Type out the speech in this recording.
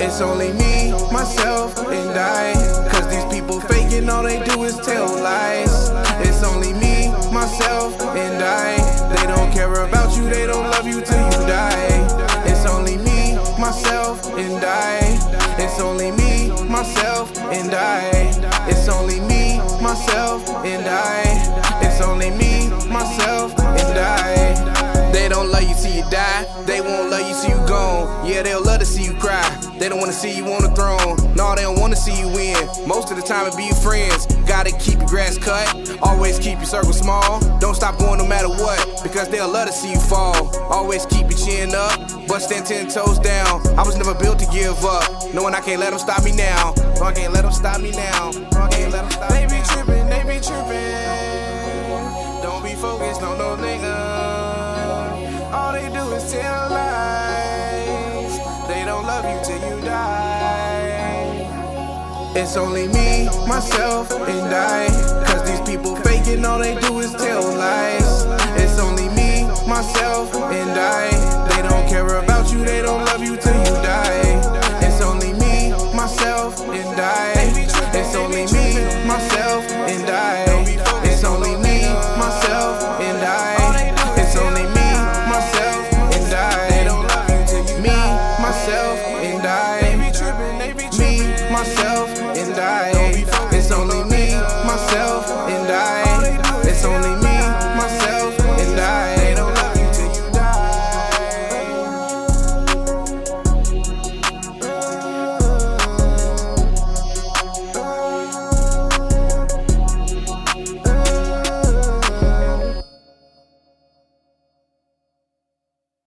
It's only me, myself, and I. Cause these people faking, all they do is tell lies. It's only me, myself, and I. They don't care about you, they don't love you till me, myself, and I. It's only me, myself, and I. It's only me, myself, and I. They don't love you till you die. They won't love you till you gone. Yeah, they'll love to see you cry. They don't wanna see you on the throne. No, they don't wanna see you win. Most of the time it be your friends. Gotta keep your grass cut. Always keep your circle small. Don't stop going no matter what. Because they'll love to see you fall. Always keep your chin up. But ten toes down. I was never built to give up. Knowing I can't let them stop me now. No, I can't let them stop me now. No, I can't let them stop They be tripping, they be tripping. Don't be focused on no nigga. All they do is tell lies. They don't love you. It's only me, myself, and I. Cause these people faking, all they do is tell lies. It's only me, myself, and I. They don't care about you, they don't love you till you die. It's only me, myself, and I. It's